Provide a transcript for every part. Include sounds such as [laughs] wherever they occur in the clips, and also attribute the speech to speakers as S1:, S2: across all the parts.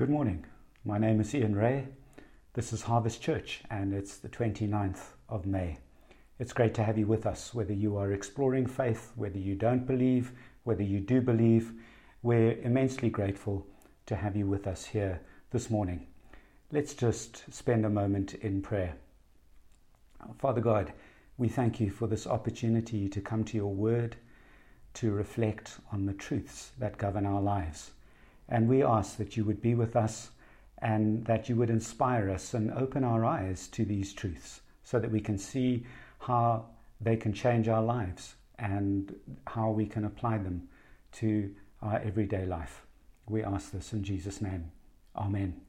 S1: Good morning. My name is Ian Rea. This is Harvest Church, and it's the 29th of May. It's great to have you with us, whether you are exploring faith, whether you don't believe, whether you do believe. We're immensely grateful to have you with us here this morning. Let's just spend a moment in prayer. Father God, we thank you for this opportunity to come to your word, to reflect on the truths that govern our lives. And we ask that you would be with us and that you would inspire us and open our eyes to these truths so that we can see how they can change our lives and how we can apply them to our everyday life. We ask this in Jesus' name. Amen.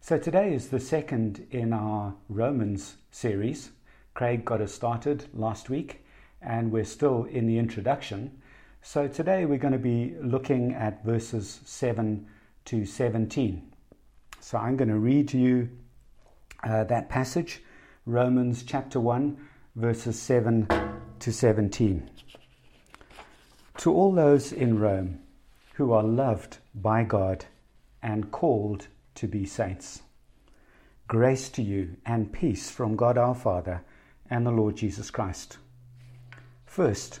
S1: So today is the second in our Romans series. Craig got us started last week, and we're still in the introduction. So today we're going to be looking at verses 7 to 17. So I'm going to read to you uh, that passage, Romans chapter 1, verses 7 to 17. To all those in Rome who are loved by God and called to be saints, grace to you and peace from God our Father and the Lord Jesus Christ. First,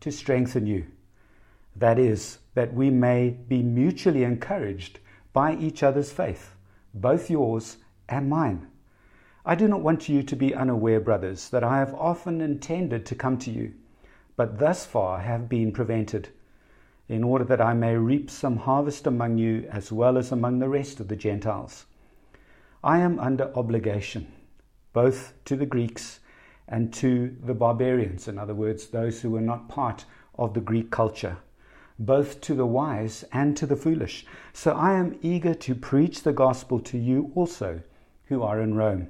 S1: to strengthen you. That is, that we may be mutually encouraged by each other's faith, both yours and mine. I do not want you to be unaware, brothers, that I have often intended to come to you, but thus far have been prevented, in order that I may reap some harvest among you as well as among the rest of the Gentiles. I am under obligation, both to the Greeks and to the barbarians, in other words, those who were not part of the Greek culture, both to the wise and to the foolish. So I am eager to preach the gospel to you also who are in Rome.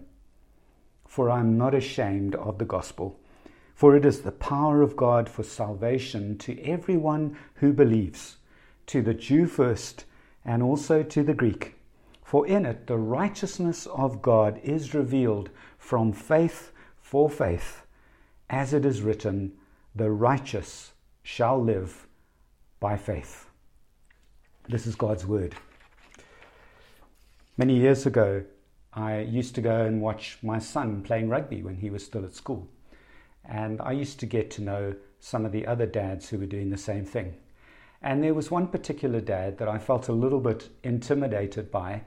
S1: For I am not ashamed of the gospel, for it is the power of God for salvation to everyone who believes, to the Jew first, and also to the Greek. For in it the righteousness of God is revealed from faith for faith, as it is written, the righteous shall live by faith. This is God's word. Many years ago, I used to go and watch my son playing rugby when he was still at school. And I used to get to know some of the other dads who were doing the same thing. And there was one particular dad that I felt a little bit intimidated by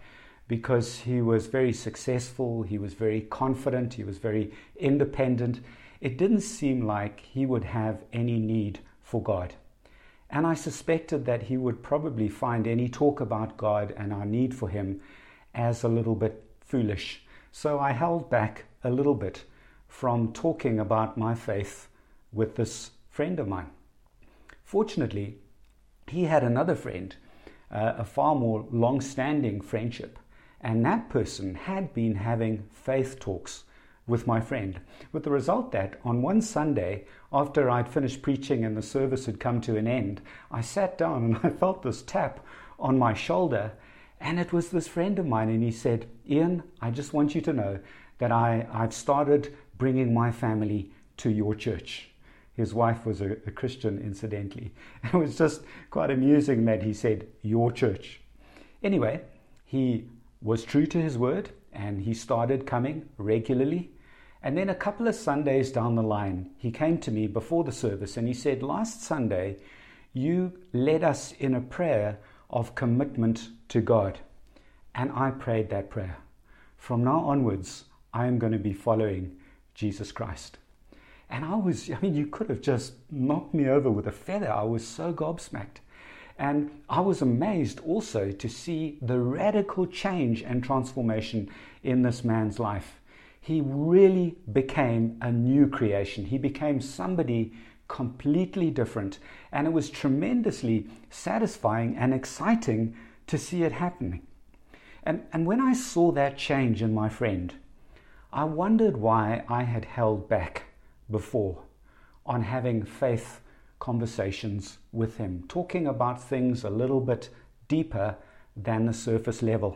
S1: because he was very successful, he was very confident, he was very independent. It didn't seem like he would have any need for God. And I suspected that he would probably find any talk about God and our need for him as a little bit foolish. So I held back a little bit from talking about my faith with this friend of mine. Fortunately, he had another friend, uh, a far more long standing friendship and that person had been having faith talks with my friend, with the result that on one Sunday, after I'd finished preaching and the service had come to an end, I sat down and [laughs] I felt this tap on my shoulder. And it was this friend of mine, and he said, Ian, I just want you to know that I, I've started bringing my family to your church. His wife was a, a Christian, incidentally. [laughs] It was just quite amusing that he said, Your church. Anyway, he was true to his word and he started coming regularly. And then a couple of Sundays down the line, he came to me before the service and he said, Last Sunday, you led us in a prayer of commitment to God. And I prayed that prayer. From now onwards, I am going to be following Jesus Christ. And I was, I mean, you could have just knocked me over with a feather. I was so gobsmacked. And I was amazed also to see the radical change and transformation in this man's life. He really became a new creation. He became somebody completely different. And it was tremendously satisfying and exciting to see it happening. And, and when I saw that change in my friend, I wondered why I had held back before on having faith conversations with him, talking about things a little bit deeper than the surface level.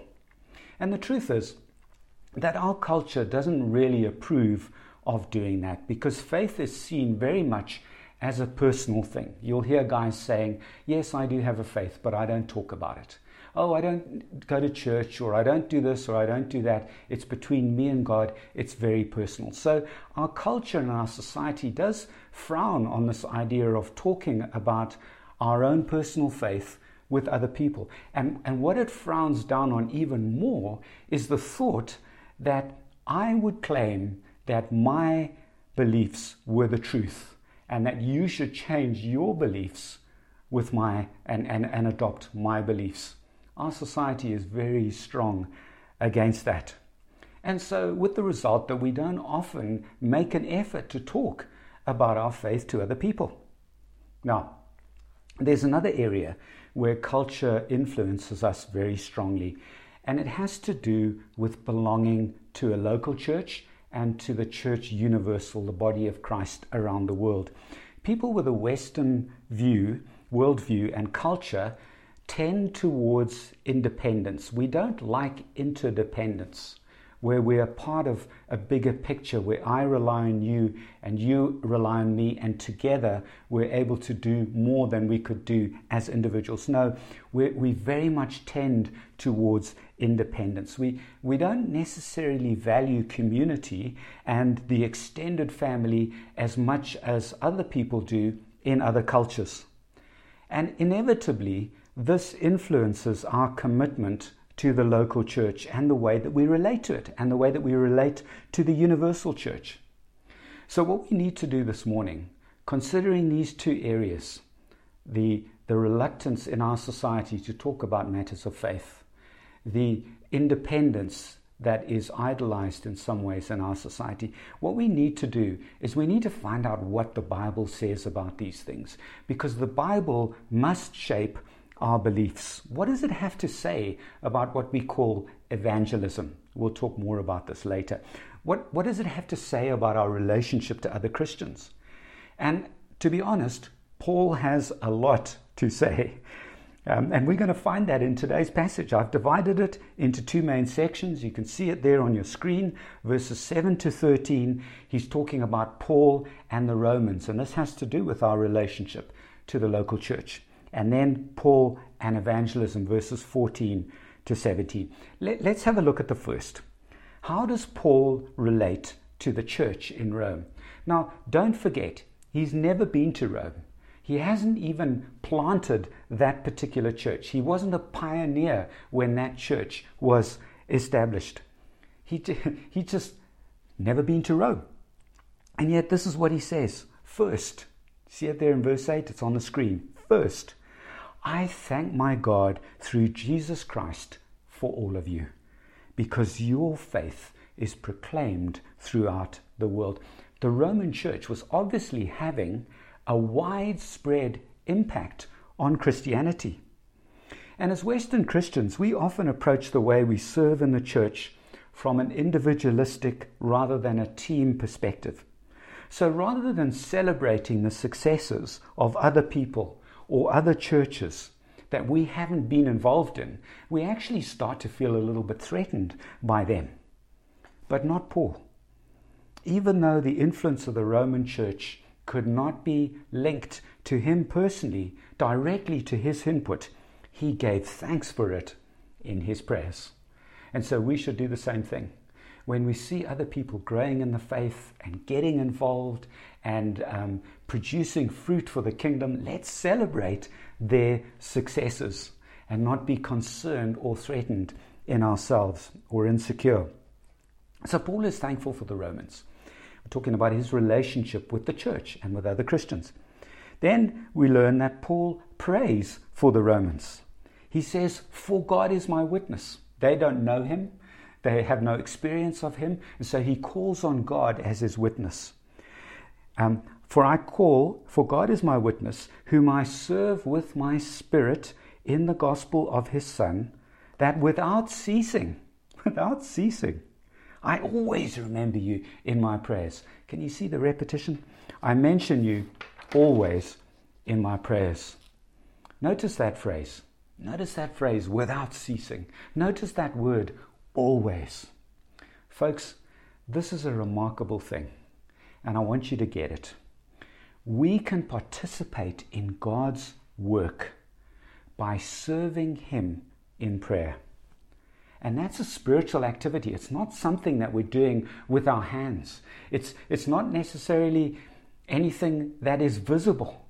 S1: And the truth is that our culture doesn't really approve of doing that because faith is seen very much as a personal thing. You'll hear guys saying, Yes, I do have a faith, but I don't talk about it. Oh, I don't go to church, or I don't do this, or I don't do that. It's between me and God. It's very personal. So, our culture and our society does frown on this idea of talking about our own personal faith with other people. And, and what it frowns down on even more is the thought that I would claim that my beliefs were the truth and that you should change your beliefs with my and, and, and adopt my beliefs. Our society is very strong against that. And so, with the result that we don't often make an effort to talk about our faith to other people. Now, there's another area where culture influences us very strongly, and it has to do with belonging to a local church and to the church universal, the body of Christ around the world. People with a Western view, worldview, and culture tend towards independence. We don't like interdependence where we are part of a bigger picture, where I rely on you and you rely on me, and together we're able to do more than we could do as individuals. No, we very much tend towards independence. We, we don't necessarily value community and the extended family as much as other people do in other cultures. And inevitably, this influences our commitment to the local church and the way that we relate to it and the way that we relate to the universal church. So, what we need to do this morning, considering these two areas, the, the reluctance in our society to talk about matters of faith, the independence that is idolized in some ways in our society. What we need to do is we need to find out what the Bible says about these things because the Bible must shape our beliefs. What does it have to say about what we call evangelism? We'll talk more about this later. What, what does it have to say about our relationship to other Christians? And to be honest, Paul has a lot to say. Um, and we're going to find that in today's passage. I've divided it into two main sections. You can see it there on your screen. Verses 7 to 13, he's talking about Paul and the Romans. And this has to do with our relationship to the local church and then Paul and evangelism, verses 14 to 17. Let, us have a look at the first. How does Paul relate to the church in Rome? Now, don't forget, he's never been to Rome. He hasn't even planted that particular church. He wasn't a pioneer when that church was established. He, [laughs] he just never been to Rome. And yet, this is what he says first. See it there in verse 8? It's on the screen. First, I thank my God through Jesus Christ for all of you because your faith is proclaimed throughout the world. The Roman church was obviously having a widespread impact on Christianity. And as Western Christians, we often approach the way we serve in the church from an individualistic rather than a team perspective. So rather than celebrating the successes of other people or other churches that we haven't been involved in, we actually start to feel a little bit threatened by them. But not Paul. Even though the influence of the Roman church could not be linked to him personally, directly to his input, he gave thanks for it in his prayers. And so we should do the same thing when we see other people growing in the faith and getting involved and um, producing fruit for the kingdom, let's celebrate their successes and not be concerned or threatened in ourselves or insecure. So, Paul is thankful for the Romans. We're talking about his relationship with the church and with other Christians. Then we learn that Paul prays for the Romans. He says, For God is my witness. They don't know him, they have no experience of him, and so he calls on God as his witness. Um, for I call, for God is my witness, whom I serve with my spirit in the gospel of his Son, that without ceasing, [laughs] without ceasing, I always remember you in my prayers. Can you see the repetition? I mention you always in my prayers. Notice that phrase. Notice that phrase, without ceasing. Notice that word, always. Folks, this is a remarkable thing, and I want you to get it. We can participate in God's work by serving Him in prayer. And that's a spiritual activity. It's not something that we're doing with our hands. It's, it's not necessarily anything that is visible.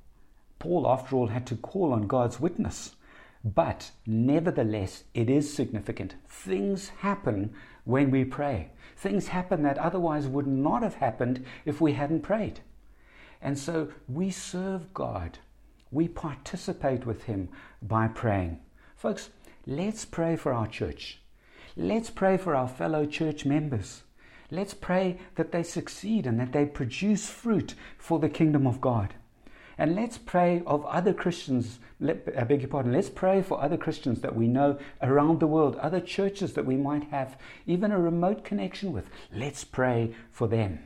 S1: Paul, after all, had to call on God's witness. But nevertheless, it is significant. Things happen when we pray. Things happen that otherwise would not have happened if we hadn't prayed. And so we serve God. We participate with Him by praying. Folks, let's pray for our church. Let's pray for our fellow church members. Let's pray that they succeed and that they produce fruit for the kingdom of God. And let's pray of other Christians, let, I beg your pardon, let's pray for other Christians that we know around the world, other churches that we might have even a remote connection with. Let's pray for them.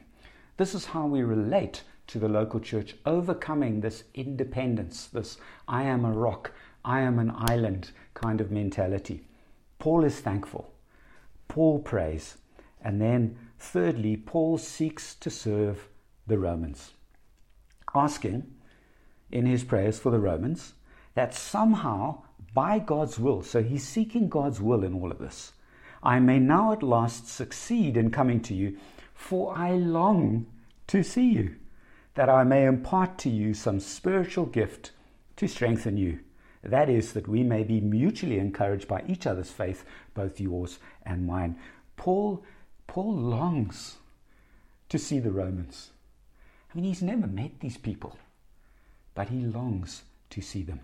S1: This is how we relate to the local church, overcoming this independence, this I am a rock, I am an island kind of mentality. Paul is thankful. Paul prays. And then, thirdly, Paul seeks to serve the Romans, asking in his prayers for the Romans that somehow, by God's will, so he's seeking God's will in all of this, I may now at last succeed in coming to you, for I long to see you, that I may impart to you some spiritual gift to strengthen you that is, that we may be mutually encouraged by each other's faith, both yours and mine. Paul, Paul longs to see the Romans. I mean, he's never met these people, but he longs to see them.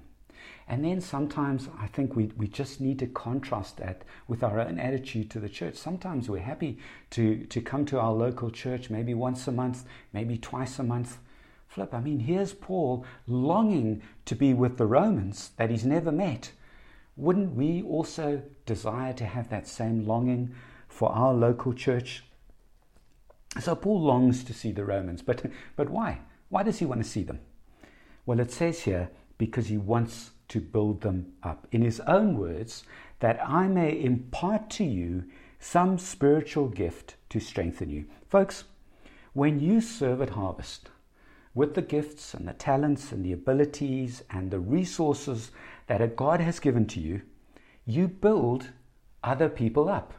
S1: And then sometimes I think we, we just need to contrast that with our own attitude to the church. Sometimes we're happy to, to come to our local church maybe once a month, maybe twice a month, flip. I mean, here's Paul longing to be with the Romans that he's never met. Wouldn't we also desire to have that same longing for our local church? So Paul longs to see the Romans, but, but why? Why does he want to see them? Well, it says here, because he wants to build them up. In his own words, that I may impart to you some spiritual gift to strengthen you. Folks, when you serve at harvest, with the gifts and the talents and the abilities and the resources that God has given to you, you build other people up.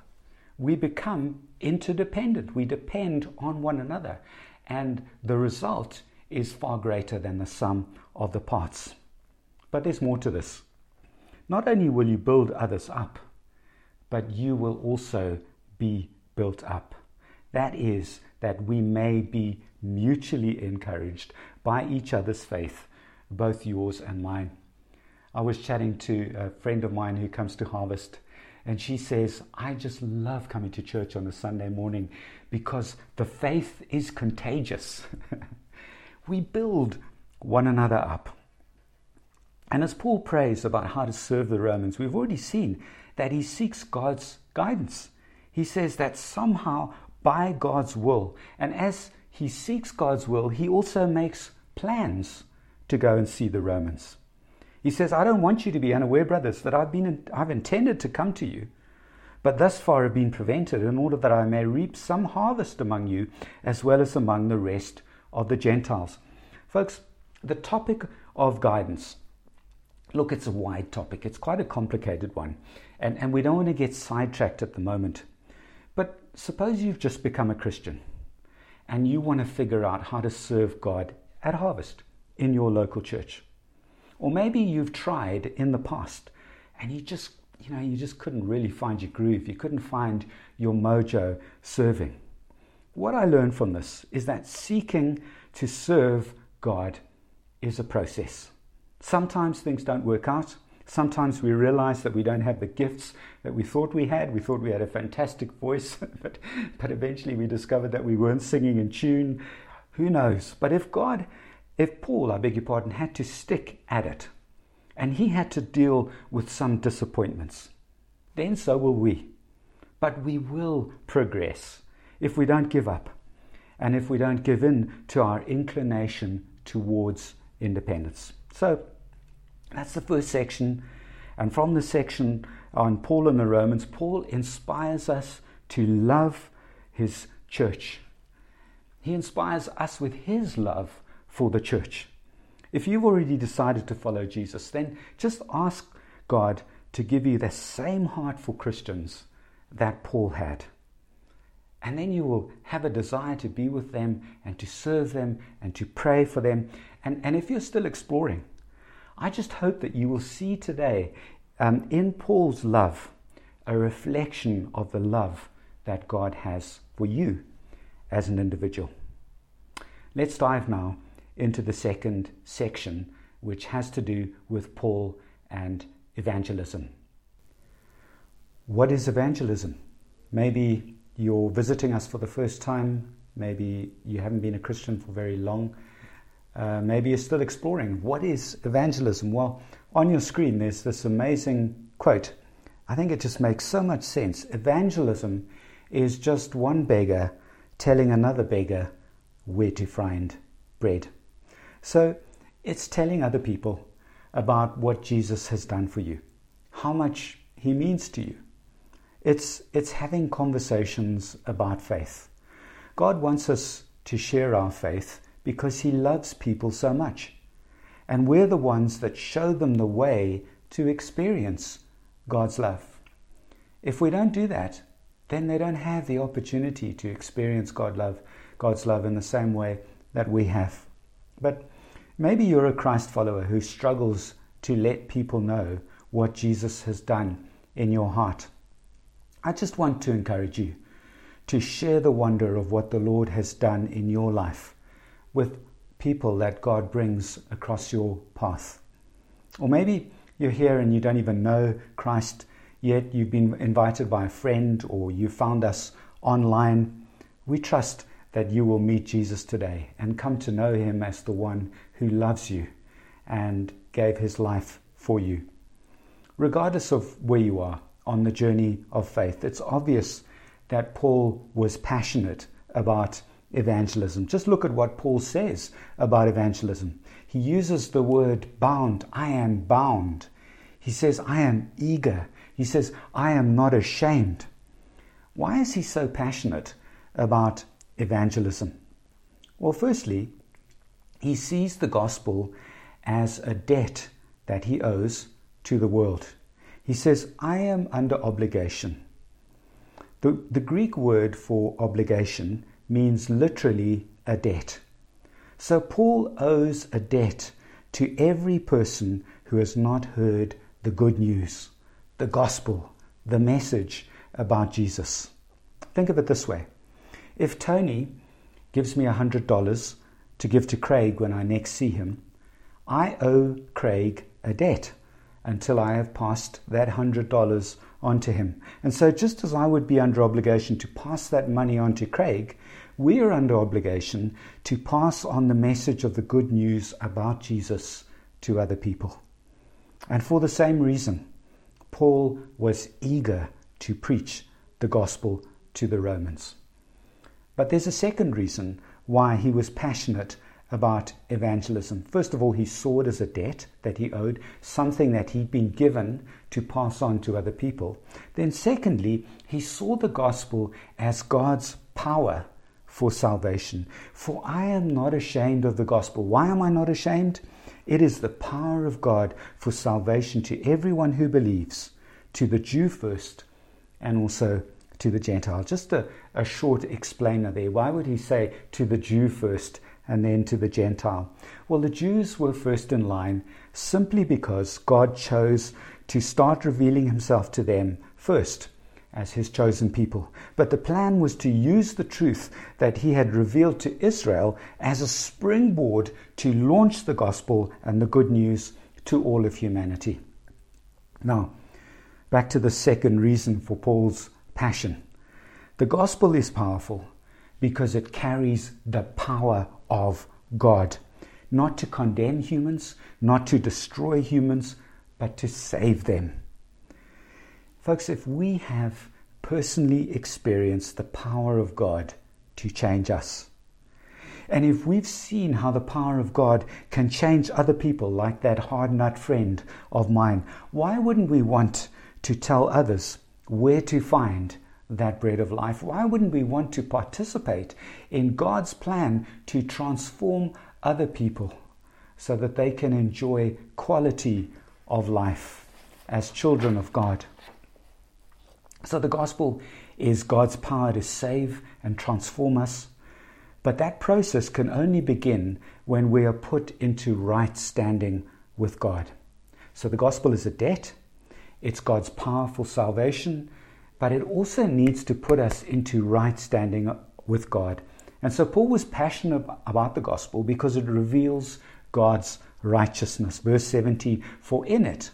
S1: We become interdependent. We depend on one another. And the result is far greater than the sum of the parts. But there's more to this. Not only will you build others up, but you will also be built up. That is, that we may be mutually encouraged by each other's faith, both yours and mine. I was chatting to a friend of mine who comes to Harvest, and she says, I just love coming to church on a Sunday morning because the faith is contagious. [laughs] we build one another up. And as Paul prays about how to serve the Romans, we've already seen that he seeks God's guidance. He says that somehow by God's will, and as he seeks God's will, he also makes plans to go and see the Romans. He says, I don't want you to be unaware, brothers, that I've, been, I've intended to come to you, but thus far have been prevented, in order that I may reap some harvest among you, as well as among the rest of the Gentiles. Folks, the topic of guidance. Look, it's a wide topic. It's quite a complicated one. And, and we don't want to get sidetracked at the moment. But suppose you've just become a Christian and you want to figure out how to serve God at harvest in your local church. Or maybe you've tried in the past and you just, you know, you just couldn't really find your groove. You couldn't find your mojo serving. What I learned from this is that seeking to serve God is a process. Sometimes things don't work out. Sometimes we realize that we don't have the gifts that we thought we had. We thought we had a fantastic voice, [laughs] but, but eventually we discovered that we weren't singing in tune. Who knows? But if God, if Paul, I beg your pardon, had to stick at it, and he had to deal with some disappointments, then so will we. But we will progress if we don't give up and if we don't give in to our inclination towards independence. So that's the first section. And from the section on Paul and the Romans, Paul inspires us to love his church. He inspires us with his love for the church. If you've already decided to follow Jesus, then just ask God to give you the same heart for Christians that Paul had. And then you will have a desire to be with them and to serve them and to pray for them. And, and if you're still exploring, I just hope that you will see today um, in Paul's love a reflection of the love that God has for you as an individual. Let's dive now into the second section, which has to do with Paul and evangelism. What is evangelism? Maybe you're visiting us for the first time, maybe you haven't been a Christian for very long, uh, maybe you're still exploring. What is evangelism? Well, on your screen there's this amazing quote. I think it just makes so much sense. Evangelism is just one beggar telling another beggar where to find bread. So it's telling other people about what Jesus has done for you, how much he means to you. It's, it's having conversations about faith. God wants us to share our faith because he loves people so much. And we're the ones that show them the way to experience God's love. If we don't do that, then they don't have the opportunity to experience God love, God's love in the same way that we have. But maybe you're a Christ follower who struggles to let people know what Jesus has done in your heart. I just want to encourage you to share the wonder of what the Lord has done in your life with people that God brings across your path. Or maybe you're here and you don't even know Christ yet, you've been invited by a friend or you found us online. We trust that you will meet Jesus today and come to know him as the one who loves you and gave his life for you. Regardless of where you are on the journey of faith, it's obvious that Paul was passionate about evangelism. Just look at what Paul says about evangelism. He uses the word bound. I am bound. He says, I am eager. He says, I am not ashamed. Why is he so passionate about evangelism? Well, firstly, he sees the gospel as a debt that he owes to the world. He says, I am under obligation. The, the Greek word for obligation means literally a debt. So Paul owes a debt to every person who has not heard the good news, the gospel, the message about Jesus. Think of it this way if Tony gives me $100 to give to Craig when I next see him, I owe Craig a debt until I have passed that $100 on to him. And so, just as I would be under obligation to pass that money on to Craig, we are under obligation to pass on the message of the good news about Jesus to other people. And for the same reason, Paul was eager to preach the gospel to the Romans. But there's a second reason why he was passionate about evangelism. First of all, he saw it as a debt that he owed, something that he'd been given to pass on to other people. Then, secondly, he saw the gospel as God's power for salvation. For I am not ashamed of the gospel. Why am I not ashamed? It is the power of God for salvation to everyone who believes, to the Jew first, and also to the Gentile. Just a, a short explainer there. Why would he say to the Jew first and then to the Gentile? Well, the Jews were first in line simply because God chose to start revealing himself to them first as his chosen people. But the plan was to use the truth that he had revealed to Israel as a springboard to launch the gospel and the good news to all of humanity. Now, back to the second reason for Paul's passion. The gospel is powerful because it carries the power of God, not to condemn humans, not to destroy humans, but to save them. Folks, if we have personally experienced the power of God to change us, and if we've seen how the power of God can change other people, like that hard nut friend of mine, why wouldn't we want to tell others where to find that bread of life? Why wouldn't we want to participate in God's plan to transform other people so that they can enjoy quality of life as children of God? So, the gospel is God's power to save and transform us but that process can only begin when we are put into right standing with God. So the gospel is a debt, it's God's powerful salvation, but it also needs to put us into right standing with God. And so Paul was passionate about the gospel because it reveals God's righteousness. Verse 70 For in it,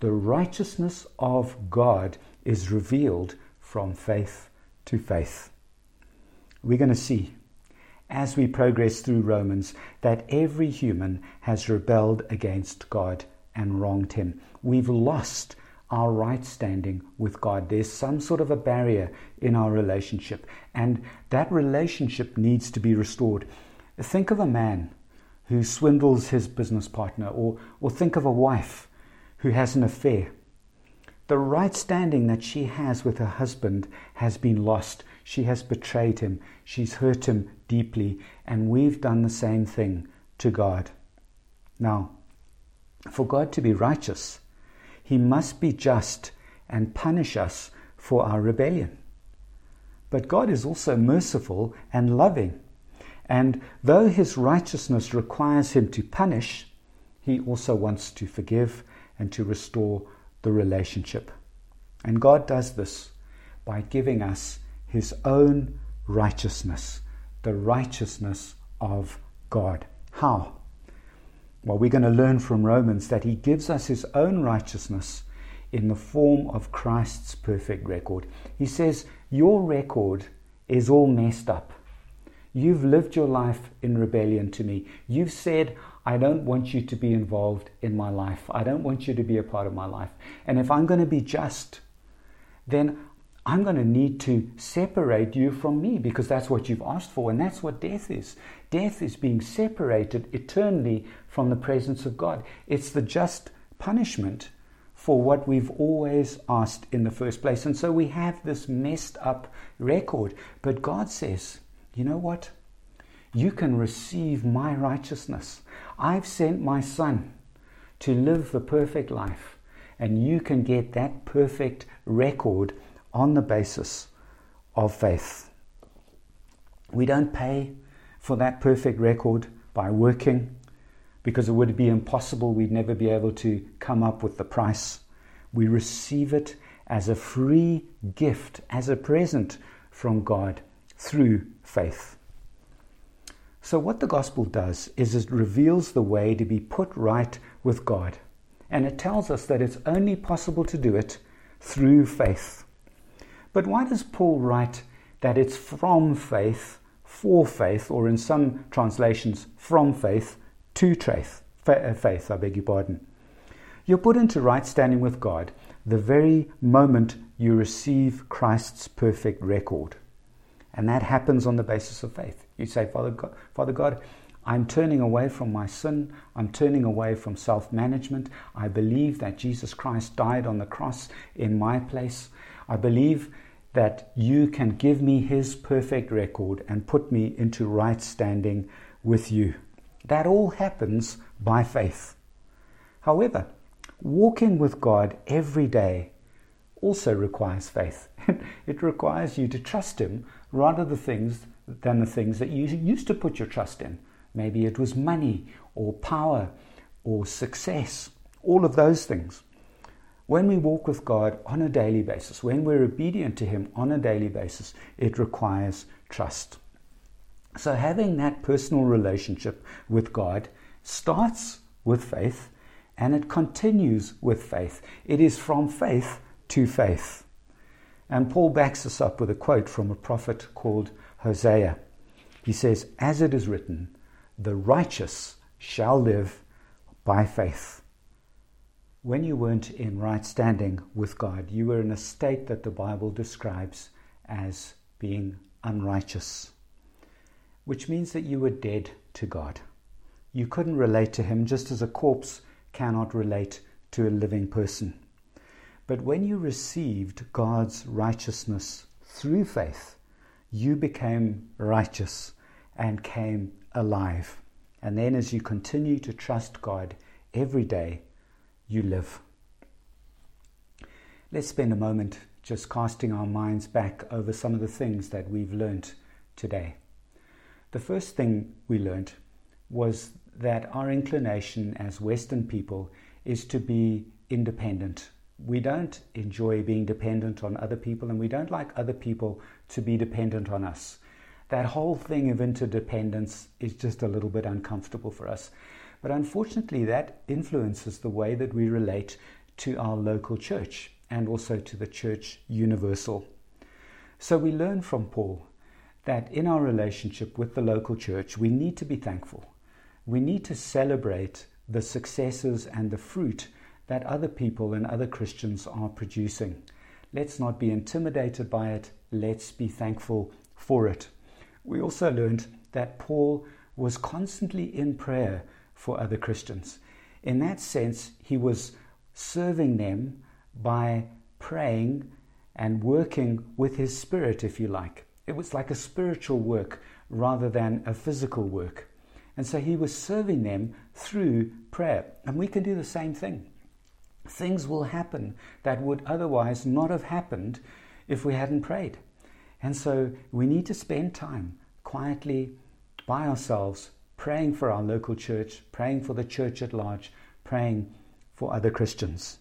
S1: the righteousness of God is revealed from faith to faith. We're going to see as we progress through Romans that every human has rebelled against God and wronged Him. We've lost our right standing with God. There's some sort of a barrier in our relationship, and that relationship needs to be restored. Think of a man who swindles his business partner, or, or think of a wife who has an affair. The right standing that she has with her husband has been lost. She has betrayed him. She's hurt him deeply. And we've done the same thing to God. Now, for God to be righteous, he must be just and punish us for our rebellion. But God is also merciful and loving. And though his righteousness requires him to punish, he also wants to forgive and to restore the relationship. And God does this by giving us his own righteousness, the righteousness of God. How? Well, we're going to learn from Romans that he gives us his own righteousness in the form of Christ's perfect record. He says, Your record is all messed up. You've lived your life in rebellion to me. You've said, I don't want you to be involved in my life. I don't want you to be a part of my life. And if I'm going to be just, then I'm going to need to separate you from me because that's what you've asked for. And that's what death is. Death is being separated eternally from the presence of God. It's the just punishment for what we've always asked in the first place. And so we have this messed up record. But God says, you know what? You can receive my righteousness. I've sent my son to live the perfect life, and you can get that perfect record on the basis of faith. We don't pay for that perfect record by working because it would be impossible. We'd never be able to come up with the price. We receive it as a free gift, as a present from God through faith. So, what the gospel does is it reveals the way to be put right with God. And it tells us that it's only possible to do it through faith. But why does Paul write that it's from faith, for faith, or in some translations, from faith to faith? Uh, faith, I beg your pardon. You're put into right standing with God the very moment you receive Christ's perfect record. And that happens on the basis of faith. You say, Father God, Father God, I'm turning away from my sin. I'm turning away from self management. I believe that Jesus Christ died on the cross in my place. I believe that you can give me his perfect record and put me into right standing with you. That all happens by faith. However, walking with God every day also requires faith. [laughs] it requires you to trust him rather the things than the things that you used to put your trust in. Maybe it was money or power or success, all of those things. When we walk with God on a daily basis, when we're obedient to Him on a daily basis, it requires trust. So, having that personal relationship with God starts with faith and it continues with faith. It is from faith to faith. And Paul backs this up with a quote from a prophet called Hosea. He says, As it is written, the righteous shall live by faith. When you weren't in right standing with God, you were in a state that the Bible describes as being unrighteous, which means that you were dead to God. You couldn't relate to Him just as a corpse cannot relate to a living person. But when you received God's righteousness through faith, you became righteous and came alive. And then, as you continue to trust God every day, you live. Let's spend a moment just casting our minds back over some of the things that we've learned today. The first thing we learned was that our inclination as Western people is to be independent. We don't enjoy being dependent on other people, and we don't like other people to be dependent on us that whole thing of interdependence is just a little bit uncomfortable for us. But unfortunately, that influences the way that we relate to our local church and also to the church universal. So we learn from Paul that in our relationship with the local church, we need to be thankful. We need to celebrate the successes and the fruit that other people and other Christians are producing. Let's not be intimidated by it. Let's be thankful for it. We also learned that Paul was constantly in prayer for other Christians. In that sense, he was serving them by praying and working with his spirit, if you like. It was like a spiritual work rather than a physical work. And so he was serving them through prayer. And we can do the same thing. Things will happen that would otherwise not have happened if we hadn't prayed. And so we need to spend time quietly by ourselves praying for our local church, praying for the church at large, praying for other Christians.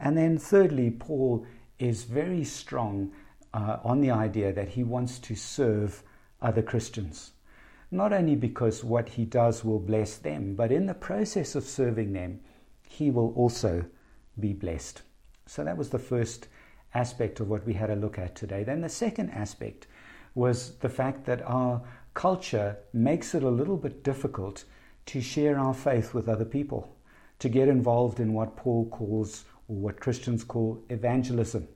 S1: And then, thirdly, Paul is very strong uh, on the idea that he wants to serve other Christians. Not only because what he does will bless them, but in the process of serving them, he will also be blessed. So that was the first aspect of what we had a look at today. Then the second aspect was the fact that our culture makes it a little bit difficult to share our faith with other people, to get involved in what Paul calls, or what Christians call, evangelism,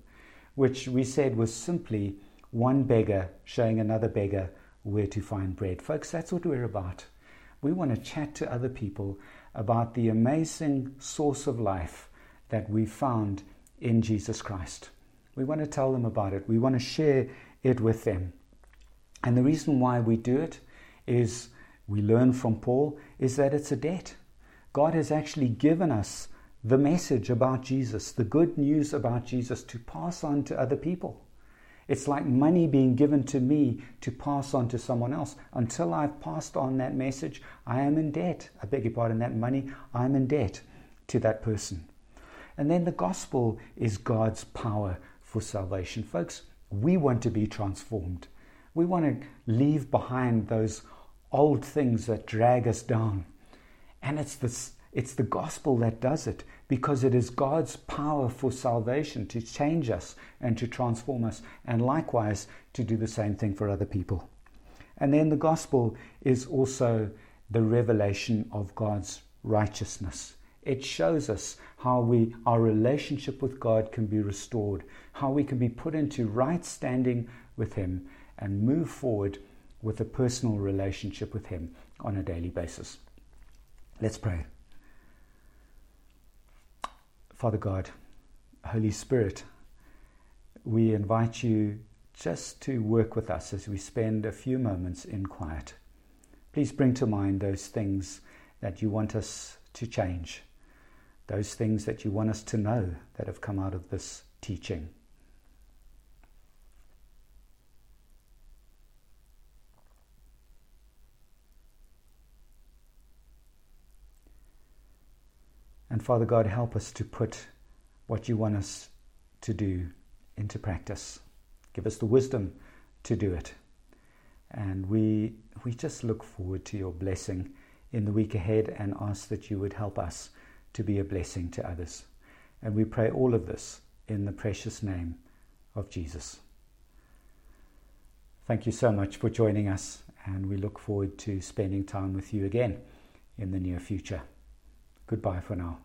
S1: which we said was simply one beggar showing another beggar where to find bread. Folks, that's what we're about. We want to chat to other people about the amazing source of life that we found in Jesus Christ. We want to tell them about it. We want to share it with them. And the reason why we do it is we learn from Paul is that it's a debt. God has actually given us the message about Jesus, the good news about Jesus to pass on to other people. It's like money being given to me to pass on to someone else. Until I've passed on that message, I am in debt. I beg your pardon, that money, I'm in debt to that person. And then the gospel is God's power for salvation. Folks, we want to be transformed. We want to leave behind those old things that drag us down. And it's, this, it's the gospel that does it because it is God's power for salvation to change us and to transform us, and likewise to do the same thing for other people. And then the gospel is also the revelation of God's righteousness. It shows us how we, our relationship with God can be restored, how we can be put into right standing with Him and move forward with a personal relationship with Him on a daily basis. Let's pray. Father God, Holy Spirit, we invite you just to work with us as we spend a few moments in quiet. Please bring to mind those things that you want us to change those things that you want us to know that have come out of this teaching. And Father God, help us to put what you want us to do into practice. Give us the wisdom to do it. And we, we just look forward to your blessing in the week ahead and ask that you would help us to be a blessing to others. And we pray all of this in the precious name of Jesus. Thank you so much for joining us, and we look forward to spending time with you again in the near future. Goodbye for now.